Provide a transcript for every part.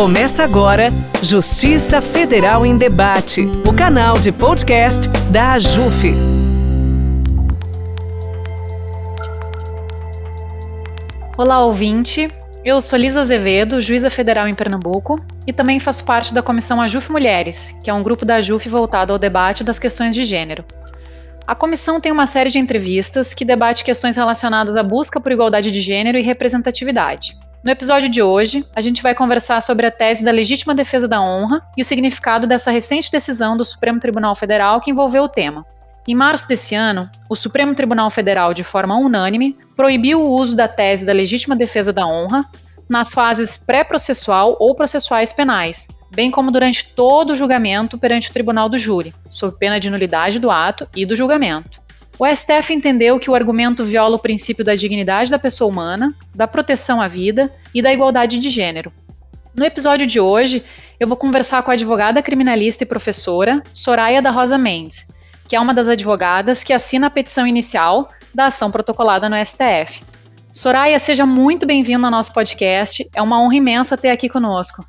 Começa agora Justiça Federal em Debate, o canal de podcast da AJUF. Olá, ouvinte. Eu sou Lisa Azevedo, juíza federal em Pernambuco, e também faço parte da comissão AJUF Mulheres, que é um grupo da AJUF voltado ao debate das questões de gênero. A comissão tem uma série de entrevistas que debate questões relacionadas à busca por igualdade de gênero e representatividade. No episódio de hoje, a gente vai conversar sobre a tese da legítima defesa da honra e o significado dessa recente decisão do Supremo Tribunal Federal que envolveu o tema. Em março desse ano, o Supremo Tribunal Federal, de forma unânime, proibiu o uso da tese da legítima defesa da honra nas fases pré-processual ou processuais penais, bem como durante todo o julgamento perante o tribunal do júri, sob pena de nulidade do ato e do julgamento. O STF entendeu que o argumento viola o princípio da dignidade da pessoa humana, da proteção à vida e da igualdade de gênero. No episódio de hoje, eu vou conversar com a advogada criminalista e professora Soraya da Rosa Mendes, que é uma das advogadas que assina a petição inicial da ação protocolada no STF. Soraya, seja muito bem-vinda ao nosso podcast. É uma honra imensa ter aqui conosco.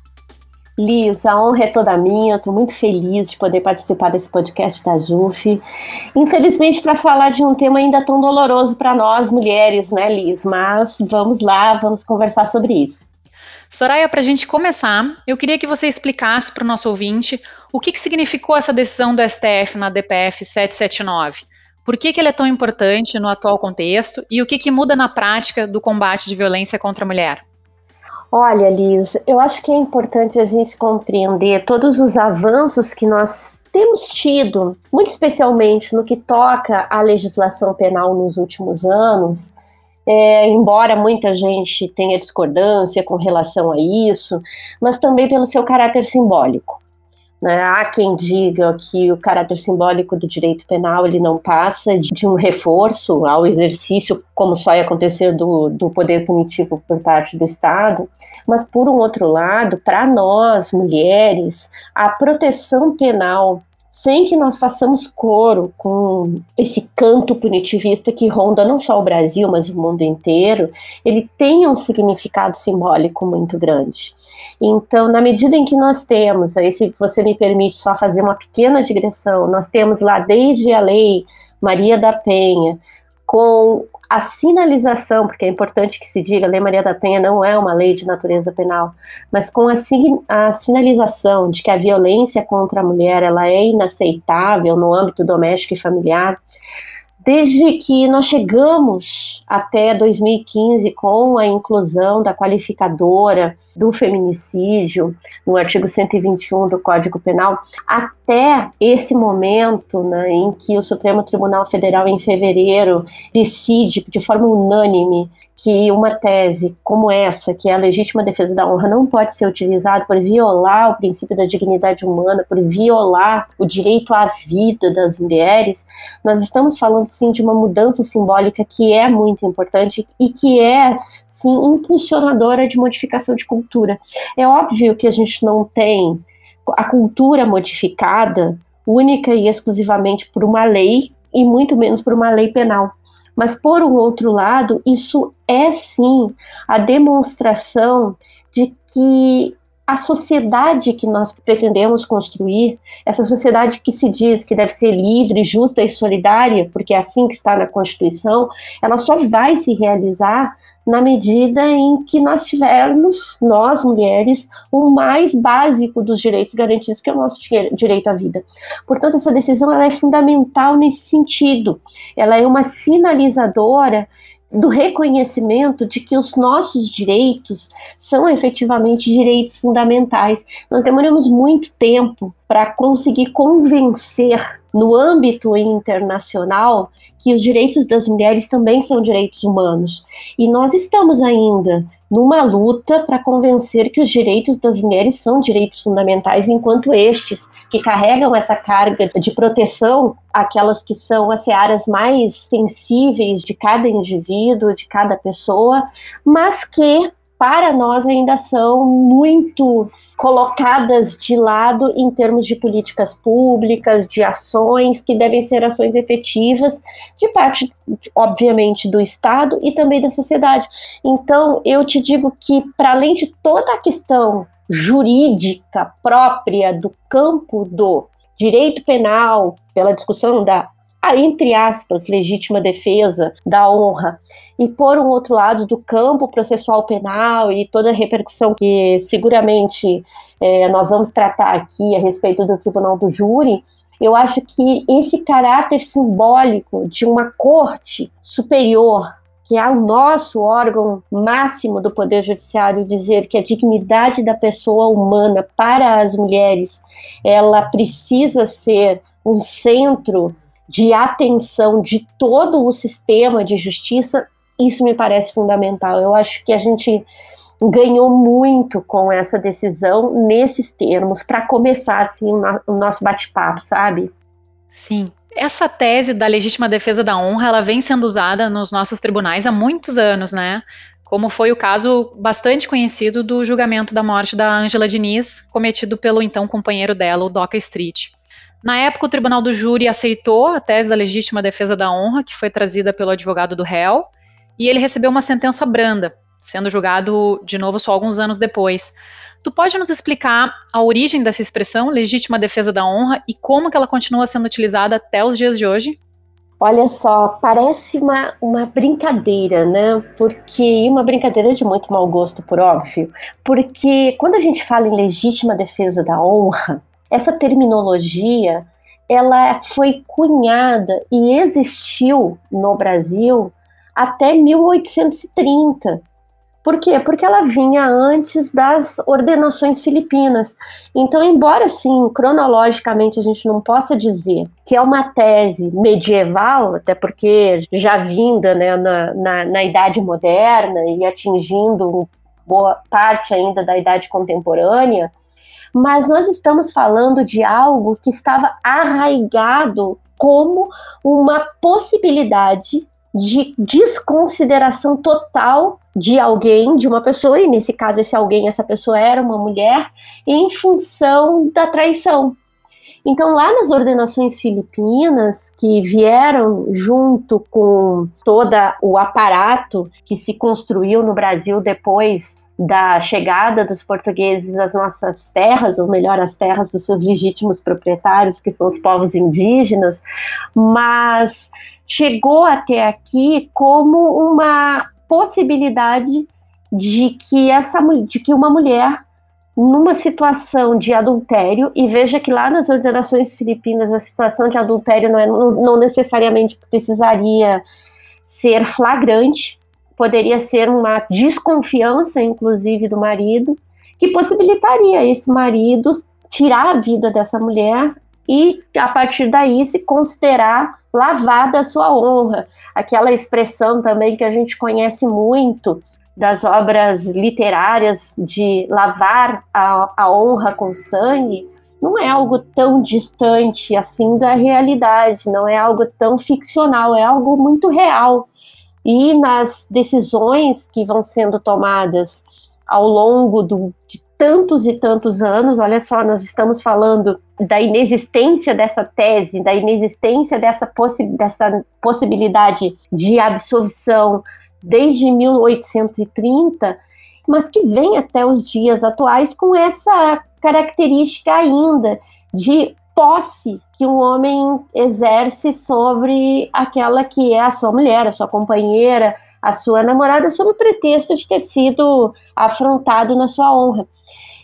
Liz, a honra é toda minha, estou muito feliz de poder participar desse podcast da JUF. Infelizmente, para falar de um tema ainda tão doloroso para nós mulheres, né, Liz? Mas vamos lá, vamos conversar sobre isso. Soraya, para a gente começar, eu queria que você explicasse para o nosso ouvinte o que, que, significou essa decisão do STF na DPF 779. Por que, que ele é tão importante no atual contexto e o que, que muda na prática do combate de violência contra a mulher? Olha, Liz, eu acho que é importante a gente compreender todos os avanços que nós temos tido, muito especialmente no que toca à legislação penal nos últimos anos, é, embora muita gente tenha discordância com relação a isso, mas também pelo seu caráter simbólico. Né? Há quem diga que o caráter simbólico do direito penal ele não passa de um reforço ao exercício, como só ia acontecer, do, do poder punitivo por parte do Estado, mas, por um outro lado, para nós, mulheres, a proteção penal sem que nós façamos coro com esse canto punitivista que ronda não só o Brasil, mas o mundo inteiro, ele tem um significado simbólico muito grande. Então, na medida em que nós temos, aí se você me permite só fazer uma pequena digressão, nós temos lá desde a lei Maria da Penha, com a sinalização, porque é importante que se diga, a Lei Maria da Penha não é uma lei de natureza penal, mas com a, a, sinalização de que a violência contra a mulher ela é inaceitável no âmbito doméstico e familiar, Desde que nós chegamos até 2015 com a inclusão da qualificadora do feminicídio no artigo 121 do Código Penal, até esse momento né, em que o Supremo Tribunal Federal, em fevereiro, decide de forma unânime que uma tese como essa, que é a legítima defesa da honra, não pode ser utilizada por violar o princípio da dignidade humana, por violar o direito à vida das mulheres, nós estamos falando sim de uma mudança simbólica que é muito importante e que é sim impulsionadora de modificação de cultura. É óbvio que a gente não tem a cultura modificada única e exclusivamente por uma lei e muito menos por uma lei penal. Mas, por um outro lado, isso é sim a demonstração de que a sociedade que nós pretendemos construir, essa sociedade que se diz que deve ser livre, justa e solidária, porque é assim que está na Constituição, ela só vai se realizar na medida em que nós tivermos, nós mulheres, o mais básico dos direitos garantidos, que é o nosso direito à vida. Portanto, essa decisão ela é fundamental nesse sentido. Ela é uma sinalizadora do reconhecimento de que os nossos direitos são efetivamente direitos fundamentais. Nós demoramos muito tempo para conseguir convencer no âmbito internacional que os direitos das mulheres também são direitos humanos. E nós estamos ainda numa luta para convencer que os direitos das mulheres são direitos fundamentais, enquanto estes, que carregam essa carga de proteção, aquelas que são as áreas mais sensíveis de cada indivíduo, de cada pessoa, mas que para nós ainda são muito colocadas de lado em termos de políticas públicas, de ações que devem ser ações efetivas de parte, obviamente, do Estado e também da sociedade. Então, eu te digo que, para além de toda a questão jurídica própria do campo do direito penal, pela discussão da a, entre aspas, legítima defesa da honra, e por um outro lado do campo processual penal e toda a repercussão que seguramente é, nós vamos tratar aqui a respeito do tribunal do júri, eu acho que esse caráter simbólico de uma corte superior que é o nosso órgão máximo do Poder Judiciário, dizer que a dignidade da pessoa humana para as mulheres ela precisa ser um centro de atenção de todo o sistema de justiça, isso me parece fundamental. Eu acho que a gente ganhou muito com essa decisão nesses termos, para começar assim o nosso bate-papo, sabe? Sim, essa tese da legítima defesa da honra, ela vem sendo usada nos nossos tribunais há muitos anos, né? Como foi o caso bastante conhecido do julgamento da morte da Angela Diniz, cometido pelo então companheiro dela, o Doca Street. Na época, o Tribunal do Júri aceitou a tese da legítima defesa da honra, que foi trazida pelo advogado do réu, e ele recebeu uma sentença branda, sendo julgado de novo só alguns anos depois. Tu pode nos explicar a origem dessa expressão, legítima defesa da honra, e como que ela continua sendo utilizada até os dias de hoje? Olha só, parece uma, uma brincadeira, né? Porque uma brincadeira de muito mau gosto, por óbvio. Porque quando a gente fala em legítima defesa da honra, essa terminologia ela foi cunhada e existiu no Brasil até 1830. Por quê? Porque ela vinha antes das ordenações filipinas. Então, embora, assim, cronologicamente a gente não possa dizer que é uma tese medieval, até porque já vinda né, na, na, na Idade Moderna e atingindo boa parte ainda da Idade Contemporânea, mas nós estamos falando de algo que estava arraigado como uma possibilidade de desconsideração total de alguém, de uma pessoa, e nesse caso, esse alguém, essa pessoa era uma mulher, em função da traição. Então, lá nas ordenações filipinas, que vieram junto com todo o aparato que se construiu no Brasil depois da chegada dos portugueses às nossas terras, ou melhor, às terras dos seus legítimos proprietários, que são os povos indígenas, mas chegou até aqui como uma possibilidade de que essa de que uma mulher numa situação de adultério e veja que lá nas ordenações filipinas a situação de adultério não, é, não, não necessariamente precisaria ser flagrante poderia ser uma desconfiança, inclusive, do marido, que possibilitaria esse marido tirar a vida dessa mulher e, a partir daí, se considerar lavada a sua honra. Aquela expressão também que a gente conhece muito das obras literárias de lavar a, a honra com sangue, não é algo tão distante assim da realidade, não é algo tão ficcional, é algo muito real e nas decisões que vão sendo tomadas ao longo do, de tantos e tantos anos, olha só, nós estamos falando da inexistência dessa tese, da inexistência dessa, possi dessa possibilidade de absolvição desde 1830, mas que vem até os dias atuais com essa característica ainda de posse que um homem exerce sobre aquela que é a sua mulher, a sua companheira, a sua namorada, sob o pretexto de ter sido afrontado na sua honra.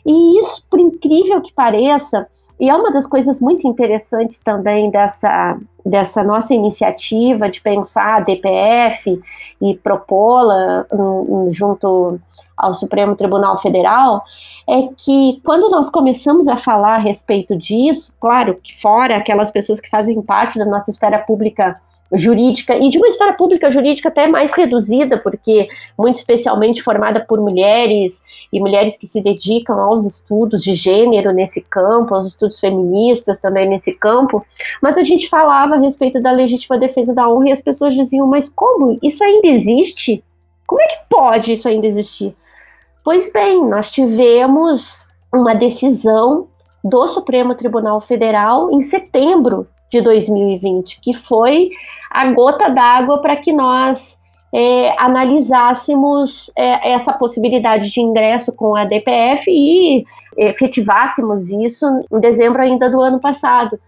E isso, por incrível que pareça, e é uma das coisas muito interessantes também dessa, dessa nossa iniciativa de pensar a DPF e propô-la um, um, junto ao Supremo Tribunal Federal, é que quando nós começamos a falar a respeito disso, claro que fora aquelas pessoas que fazem parte da nossa esfera pública jurídica e de uma esfera pública jurídica até mais reduzida, porque muito especialmente formada por mulheres e mulheres que se dedicam aos estudos de gênero nesse campo, aos estudos feministas também nesse campo, mas a gente falava a respeito da legítima defesa da honra e as pessoas diziam, mas como? Isso ainda existe? Como é que pode isso ainda existir? Pois bem, nós tivemos uma decisão do Supremo Tribunal Federal em setembro de 2020, que foi a gota d'água para que nós é, analisássemos é, essa possibilidade de ingresso com a DPF e efetivássemos isso em dezembro ainda do ano passado.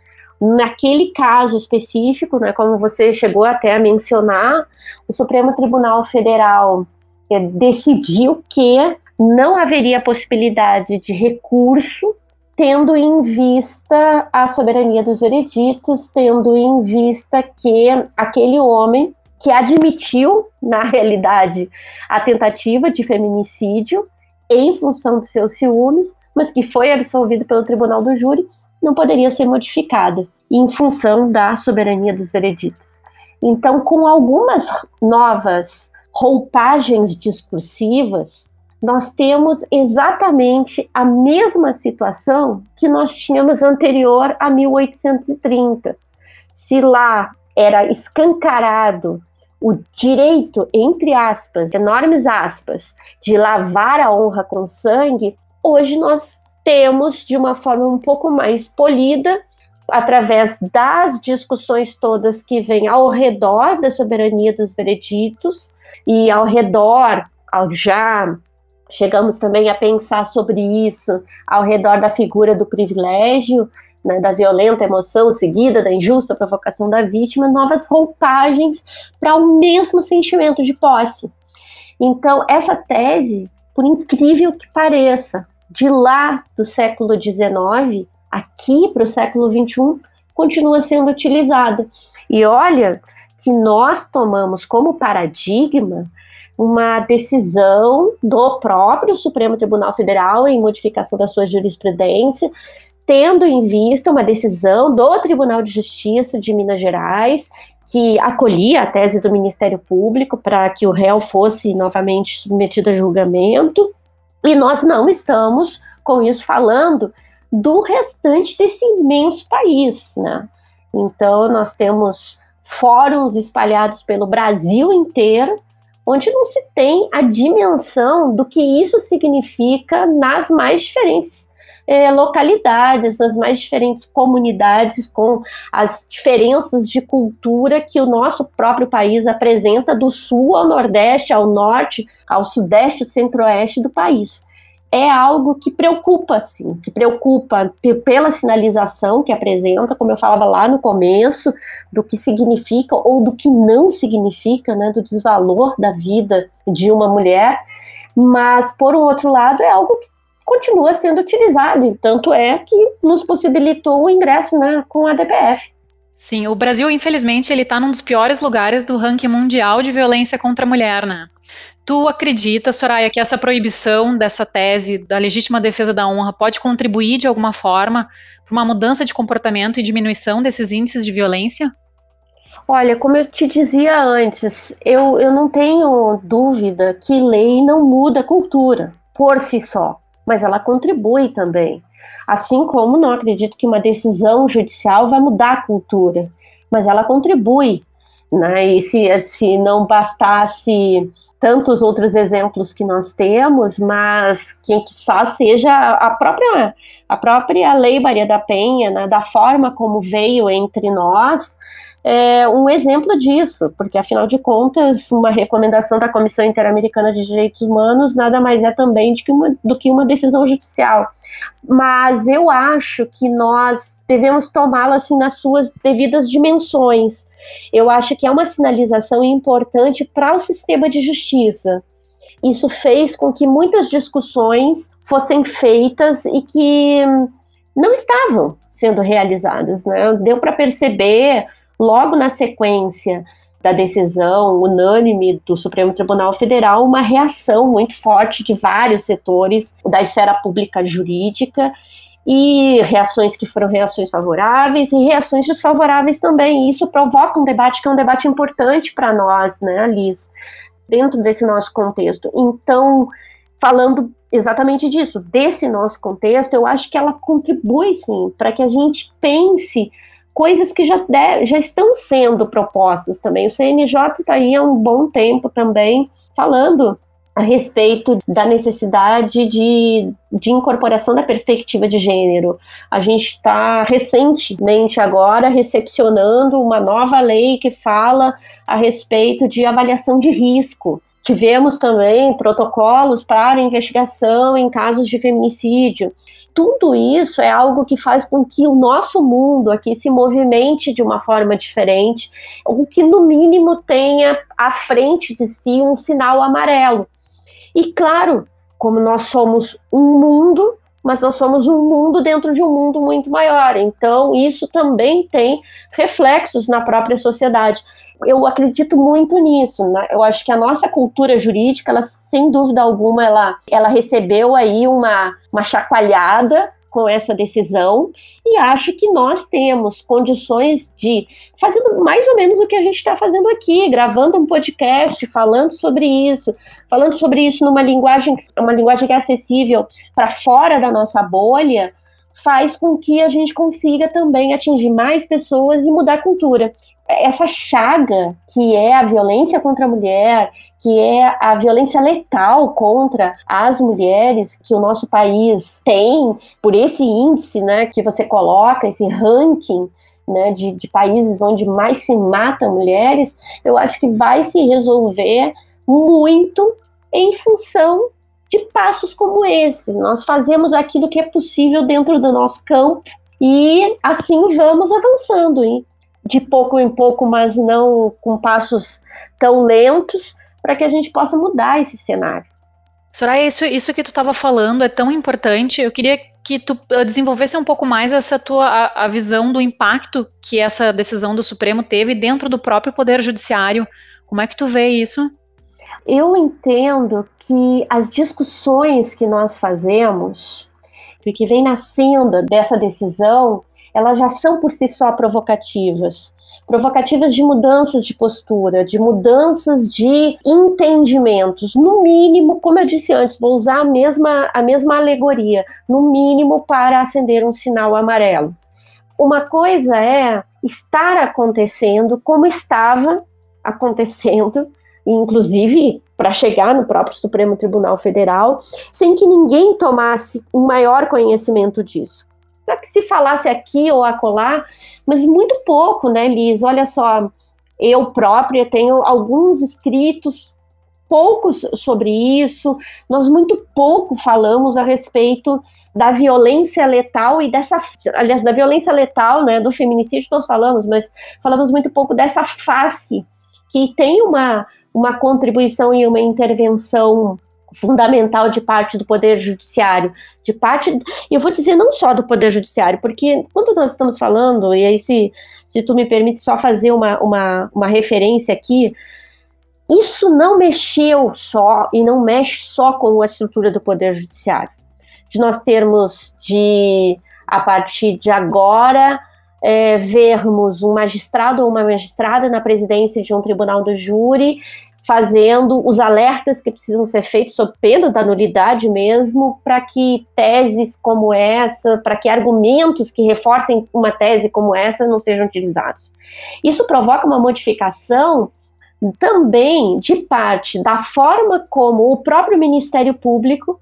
Naquele caso específico, né, como você chegou até a mencionar, o Supremo Tribunal Federal é, decidiu que não haveria possibilidade de recurso, tendo em vista a soberania dos vereditos, tendo em vista que aquele homem que admitiu, na realidade, a tentativa de feminicídio em função de seus ciúmes, mas que foi absolvido pelo tribunal do júri, não poderia ser modificada em função da soberania dos vereditos. Então, com algumas novas roupagens discursivas, nós temos exatamente a mesma situação que nós tínhamos anterior a 1830. Se lá era escancarado o direito, entre aspas, enormes aspas, de lavar a honra com sangue, hoje nós temos de uma forma um pouco mais polida, através das discussões todas que vêm ao redor da soberania dos vereditos e ao redor, ao já chegamos também a pensar sobre isso, ao redor da figura do privilégio, né, da violenta emoção seguida da injusta provocação da vítima, novas roupagens para o mesmo sentimento de posse. Então, essa tese, por incrível que pareça, de lá do século XIX, aqui para o século XXI, continua sendo utilizada. E olha que nós tomamos como paradigma uma decisão do próprio Supremo Tribunal Federal em modificação da sua jurisprudência, tendo em vista uma decisão do Tribunal de Justiça de Minas Gerais, que acolhia a tese do Ministério Público para que o réu fosse novamente submetido a julgamento, e nós não estamos com isso falando do restante desse imenso país, né? Então nós temos fóruns espalhados pelo Brasil inteiro, onde não se tem a dimensão do que isso significa nas mais diferentes é, localidades, nas mais diferentes comunidades, com as diferenças de cultura que o nosso próprio país apresenta do sul ao nordeste, ao norte, ao sudeste, ao centro-oeste do país é algo que preocupa, assim, que preocupa pela sinalização que apresenta, como eu falava lá no começo, do que significa ou do que não significa, né, do desvalor da vida de uma mulher, mas, por um outro lado, é algo que continua sendo utilizado, e tanto é que nos possibilitou o ingresso né, com a DPF. Sim, o Brasil, infelizmente, ele está num dos piores lugares do ranking mundial de violência contra a mulher, né? Tu acredita, Soraya, que essa proibição dessa tese da legítima defesa da honra pode contribuir de alguma forma para uma mudança de comportamento e diminuição desses índices de violência? Olha, como eu te dizia antes, eu, eu não tenho dúvida que lei não muda a cultura por si só, mas ela contribui também. Assim como não acredito que uma decisão judicial vai mudar a cultura, mas ela contribui. Né? E se, se não bastasse tantos outros exemplos que nós temos, mas quem quiçá seja a própria a própria Lei Maria da Penha, né, da forma como veio entre nós, é um exemplo disso, porque afinal de contas, uma recomendação da Comissão Interamericana de Direitos Humanos nada mais é também que uma, do que uma decisão judicial. Mas eu acho que nós devemos tomá-la assim nas suas devidas dimensões eu acho que é uma sinalização importante para o sistema de justiça. Isso fez com que muitas discussões fossem feitas e que não estavam sendo realizadas. Né? Deu para perceber, logo na sequência da decisão unânime do Supremo Tribunal Federal, uma reação muito forte de vários setores da esfera pública jurídica e reações que foram reações favoráveis e reações desfavoráveis também. Isso provoca um debate que é um debate importante para nós, né, Liz, dentro desse nosso contexto. Então, falando exatamente disso, desse nosso contexto, eu acho que ela contribui sim para que a gente pense coisas que já, de, já estão sendo propostas também. O CNJ está aí há um bom tempo também falando a respeito da necessidade de, de incorporação da perspectiva de gênero. A gente está recentemente agora recepcionando uma nova lei que fala a respeito de avaliação de risco. Tivemos também protocolos para investigação em casos de feminicídio. Tudo isso é algo que faz com que o nosso mundo aqui se movimente de uma forma diferente, ou que no mínimo tenha à frente de si um sinal amarelo. E claro, como nós somos um mundo, mas nós somos um mundo dentro de um mundo muito maior. Então, isso também tem reflexos na própria sociedade. Eu acredito muito nisso. Né? Eu acho que a nossa cultura jurídica, ela, sem dúvida alguma, ela, ela recebeu aí uma, uma chacoalhada com essa decisão e acho que nós temos condições de fazendo mais ou menos o que a gente está fazendo aqui, gravando um podcast, falando sobre isso, falando sobre isso numa linguagem, uma linguagem que é acessível para fora da nossa bolha, faz com que a gente consiga também atingir mais pessoas e mudar a cultura. Essa chaga que é a violência contra a mulher, que é a violência letal contra as mulheres que o nosso país tem, por esse índice né, que você coloca, esse ranking né, de, de países onde mais se matam mulheres, eu acho que vai se resolver muito em função de passos como esse. Nós fazemos aquilo que é possível dentro do nosso campo e assim vamos avançando, hein? de pouco em pouco, mas não com passos tão lentos, para que a gente possa mudar esse cenário. Soraya, isso, isso que tu estava falando é tão importante. Eu queria que tu eh, desenvolvesse um pouco mais essa tua a, a, visão do impacto que essa decisão do Supremo teve dentro do próprio Poder Judiciário. Como é que tu vê isso? Eu entendo que as discussões que nós fazemos, que vem nascendo dessa decisão, elas já são por si só provocativas. Provocativas de mudanças de postura, de mudanças de entendimentos. No mínimo, como eu disse antes, vou usar a mesma, a mesma alegoria, no mínimo para acender um sinal amarelo. Uma coisa é estar acontecendo como estava acontecendo inclusive para chegar no próprio Supremo Tribunal Federal, sem que ninguém tomasse um maior conhecimento disso. Para que se falasse aqui ou acolá, mas muito pouco, né, Liz? Olha só, eu própria tenho alguns escritos poucos sobre isso, nós muito pouco falamos a respeito da violência letal e dessa, aliás, da violência letal, né, do feminicídio nós falamos, mas falamos muito pouco dessa face que tem uma uma contribuição e uma intervenção fundamental de parte do Poder Judiciário, de parte, eu vou dizer não só do Poder Judiciário, porque quando nós estamos falando, e aí se, se tu me permite só fazer uma, uma, uma referência aqui, isso não mexeu só, e não mexe só com a estrutura do Poder Judiciário, de nós termos de, a partir de agora, é, vermos um magistrado ou uma magistrada na presidência de um tribunal do júri fazendo os alertas que precisam ser feitos sob pena da nulidade mesmo, para que teses como essa, para que argumentos que reforcem uma tese como essa não sejam utilizados. Isso provoca uma modificação também de parte da forma como o próprio Ministério Público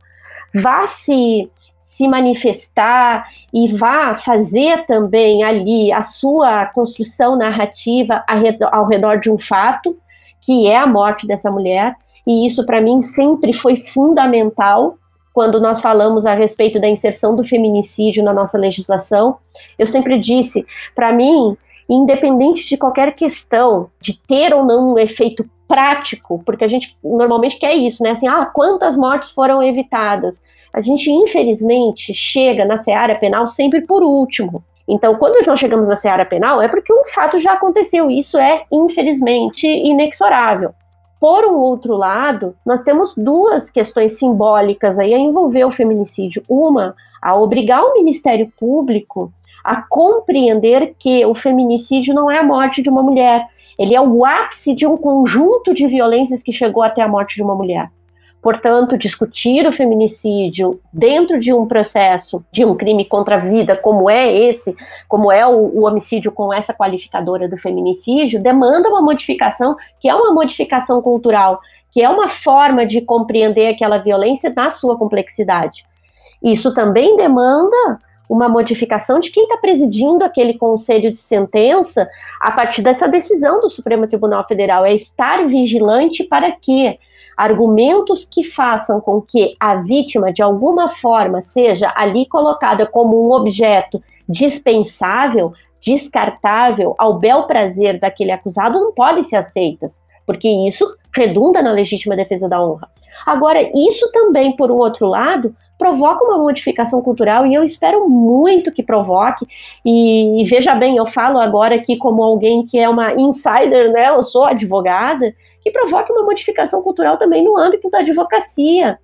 vai se se manifestar e vá fazer também ali a sua construção narrativa ao redor de um fato, que é a morte dessa mulher, e isso para mim sempre foi fundamental quando nós falamos a respeito da inserção do feminicídio na nossa legislação. Eu sempre disse, para mim, independente de qualquer questão de ter ou não um efeito prático, porque a gente normalmente quer isso, né? Assim, ah, quantas mortes foram evitadas? A gente, infelizmente, chega na seara penal sempre por último. Então, quando nós chegamos na seara penal, é porque um fato já aconteceu. Isso é, infelizmente, inexorável. Por um outro lado, nós temos duas questões simbólicas aí a envolver o feminicídio. Uma, a obrigar o Ministério Público a compreender que o feminicídio não é a morte de uma mulher, ele é o ápice de um conjunto de violências que chegou até a morte de uma mulher. Portanto, discutir o feminicídio dentro de um processo de um crime contra a vida, como é esse, como é o, o, homicídio com essa qualificadora do feminicídio, demanda uma modificação que é uma modificação cultural, que é uma forma de compreender aquela violência na sua complexidade. Isso também demanda uma modificação de quem está presidindo aquele conselho de sentença a partir dessa decisão do Supremo Tribunal Federal. É estar vigilante para que argumentos que façam com que a vítima, de alguma forma, seja ali colocada como um objeto dispensável, descartável, ao bel prazer daquele acusado, não podem ser aceitas, porque isso redunda na legítima defesa da honra. Agora, isso também, por um outro lado, provoca uma modificação cultural e eu espero muito que provoque. E, e, veja bem, eu falo agora aqui como alguém que é uma insider, né? Eu sou advogada, que provoque uma modificação cultural também no âmbito da advocacia,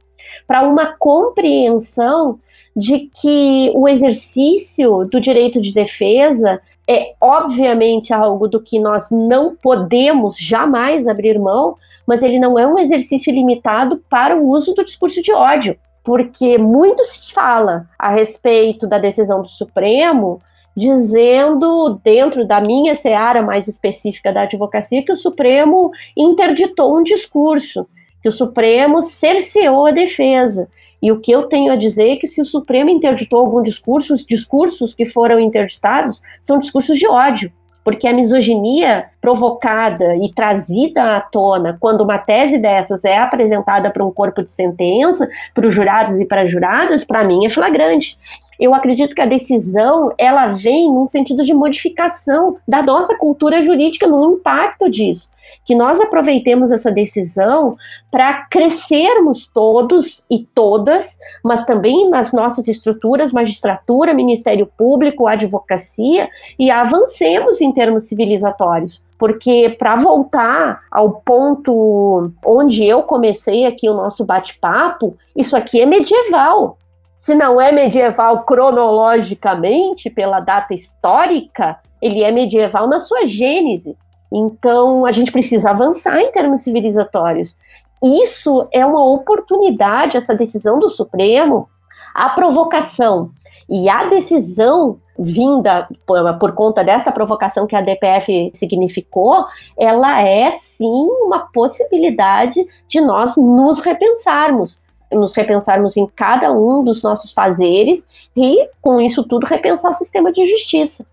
para uma compreensão de que o exercício do direito de defesa é obviamente algo do que nós não podemos jamais abrir mão, mas ele não é um exercício limitado para o uso do discurso de ódio porque muito se fala a respeito da decisão do Supremo, dizendo, dentro da minha seara mais específica da advocacia, que o Supremo interditou um discurso, que o Supremo cerceou a defesa. E o que eu tenho a dizer é que se o Supremo interditou algum discurso, os discursos que foram interditados são discursos de ódio porque a misoginia provocada e trazida à tona quando uma tese dessas é apresentada para um corpo de sentença, para os jurados e para as juradas, para mim é flagrante. Eu acredito que a decisão ela vem num sentido de modificação da nossa cultura jurídica, no impacto disso que nós aproveitemos essa decisão para crescermos todos e todas, mas também nas nossas estruturas, magistratura, Ministério Público, advocacia, e avancemos em termos civilizatórios. Porque para voltar ao ponto onde eu comecei aqui o nosso bate-papo, isso aqui é medieval. Se não é medieval cronologicamente, pela data histórica, ele é medieval na sua gênese. Então, a gente precisa avançar em termos civilizatórios. Isso é uma oportunidade, essa decisão do Supremo, a provocação e a decisão vinda por, por, conta dessa provocação que a DPF significou, ela é sim uma possibilidade de nós nos repensarmos, nos repensarmos em cada um dos nossos fazeres e, com isso tudo, repensar o sistema de justiça.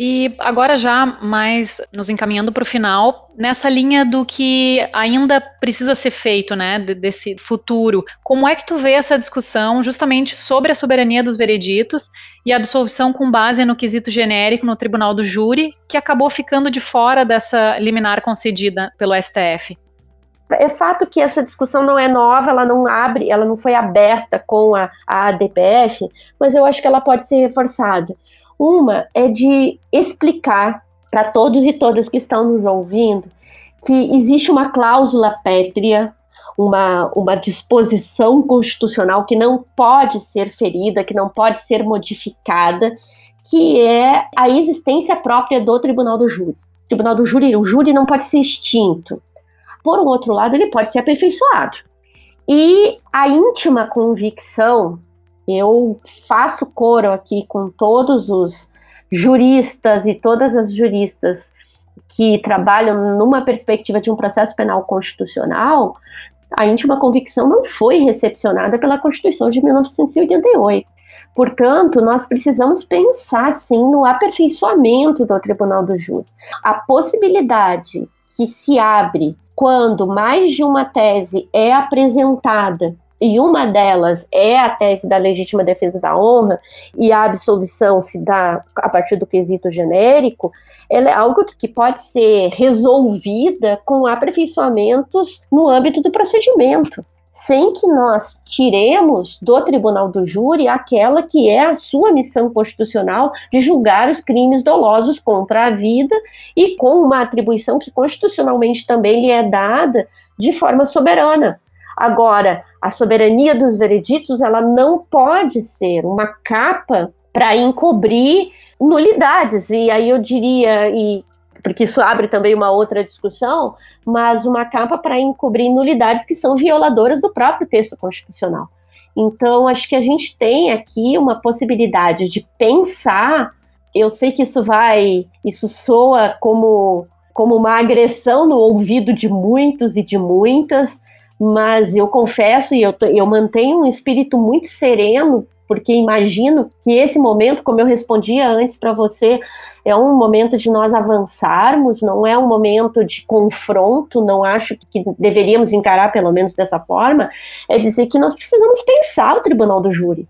E agora já mais nos encaminhando para o final, nessa linha do que ainda precisa ser feito, né, desse futuro, como é que tu vê essa discussão justamente sobre a soberania dos vereditos e a absolvição com base no quesito genérico no tribunal do júri, que acabou ficando de fora dessa liminar concedida pelo STF? É fato que essa discussão não é nova, ela não abre, ela não foi aberta com a, a ADPF, mas eu acho que ela pode ser reforçada. Uma é de explicar para todos e todas que estão nos ouvindo que existe uma cláusula pétrea, uma, uma disposição constitucional que não pode ser ferida, que não pode ser modificada, que é a existência própria do tribunal do júri. O tribunal do júri, o júri não pode ser extinto. Por um outro lado, ele pode ser aperfeiçoado. E a íntima convicção eu faço coro aqui com todos os juristas e todas as juristas que trabalham numa perspectiva de um processo penal constitucional, a íntima convicção não foi recepcionada pela Constituição de 1988. Portanto, nós precisamos pensar sim no aperfeiçoamento do Tribunal do Júri. A possibilidade que se abre quando mais de uma tese é apresentada e uma delas é a tese da legítima defesa da honra, e a absolvição se dá a partir do quesito genérico, ela é algo que pode ser resolvida com aperfeiçoamentos no âmbito do procedimento, sem que nós tiremos do tribunal do júri aquela que é a sua missão constitucional de julgar os crimes dolosos contra a vida e com uma atribuição que constitucionalmente também lhe é dada de forma soberana. Agora, a soberania dos vereditos ela não pode ser uma capa para encobrir nulidades. E aí eu diria, e porque isso abre também uma outra discussão, mas uma capa para encobrir nulidades que são violadoras do próprio texto constitucional. Então, acho que a gente tem aqui uma possibilidade de pensar. Eu sei que isso vai, isso soa como como uma agressão no ouvido de muitos e de muitas, mas eu confesso e eu, eu mantenho um espírito muito sereno, porque imagino que esse momento, como eu respondia antes para você, é um momento de nós avançarmos, não é um momento de confronto, não acho que deveríamos encarar pelo menos dessa forma, é dizer que nós precisamos pensar o tribunal do júri.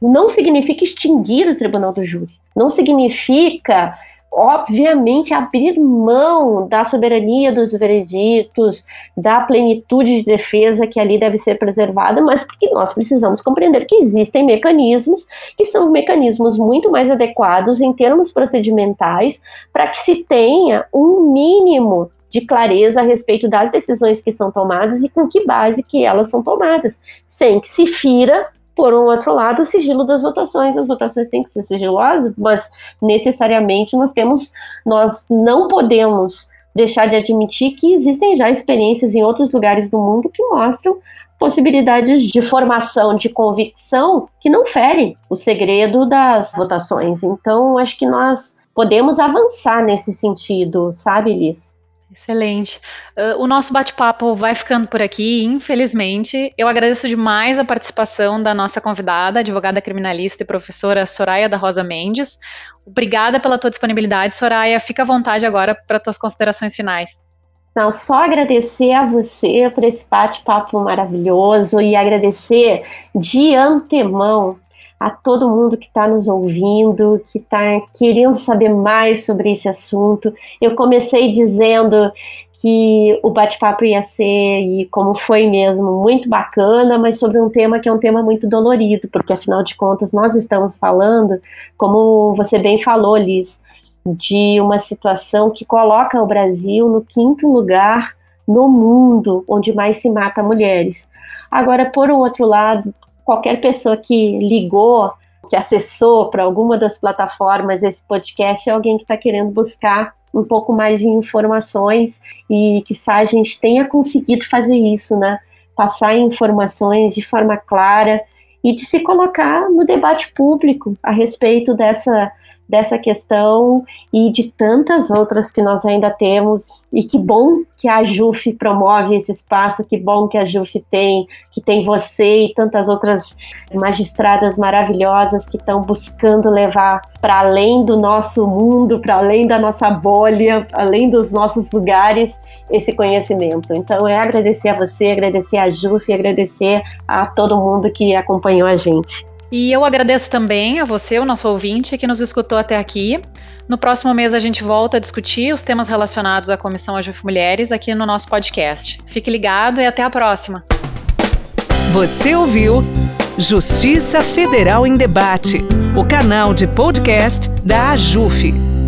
Não significa extinguir o tribunal do júri, não significa obviamente, abrir mão da soberania dos vereditos, da plenitude de defesa que ali deve ser preservada, mas porque nós precisamos compreender que existem mecanismos que são mecanismos muito mais adequados em termos procedimentais para que se tenha um mínimo de clareza a respeito das decisões que são tomadas e com que base que elas são tomadas, sem que se fira por um outro lado, o sigilo das votações. As votações têm que ser sigilosas, mas necessariamente nós temos, nós não podemos deixar de admitir que existem já experiências em outros lugares do mundo que mostram possibilidades de formação, de convicção que não ferem o segredo das votações. Então, acho que nós podemos avançar nesse sentido, sabe, Liz? Excelente. Uh, o nosso bate-papo vai ficando por aqui, infelizmente. Eu agradeço demais a participação da nossa convidada, advogada criminalista e professora Soraya da Rosa Mendes. Obrigada pela tua disponibilidade, Soraya. Fica à vontade agora para tuas considerações finais. Não, só agradecer a você por esse bate-papo maravilhoso e agradecer de antemão a todo mundo que está nos ouvindo, que está querendo saber mais sobre esse assunto. Eu comecei dizendo que o bate-papo ia ser, e como foi mesmo, muito bacana, mas sobre um tema que é um tema muito dolorido, porque afinal de contas nós estamos falando, como você bem falou, Liz, de uma situação que coloca o Brasil no quinto lugar no mundo onde mais se mata mulheres. Agora, por um outro lado, qualquer pessoa que ligou, que acessou para alguma das plataformas esse podcast é alguém que está querendo buscar um pouco mais de informações e que a gente tenha conseguido fazer isso, né? Passar informações de forma clara e de se colocar no debate público a respeito dessa dessa questão e de tantas outras que nós ainda temos. E que bom que a JUF promove esse espaço, que bom que a JUF tem, que tem você e tantas outras magistradas maravilhosas que estão buscando levar para além do nosso mundo, para além da nossa bolha, além dos nossos lugares, esse conhecimento. Então, é agradecer a você, agradecer a JUF, agradecer a todo mundo que acompanhou a gente. E eu agradeço também a você, o nosso ouvinte, que nos escutou até aqui. No próximo mês a gente volta a discutir os temas relacionados à Comissão Ajuf Mulheres aqui no nosso podcast. Fique ligado e até a próxima. Você ouviu Justiça Federal em Debate, o canal de podcast da AJUF.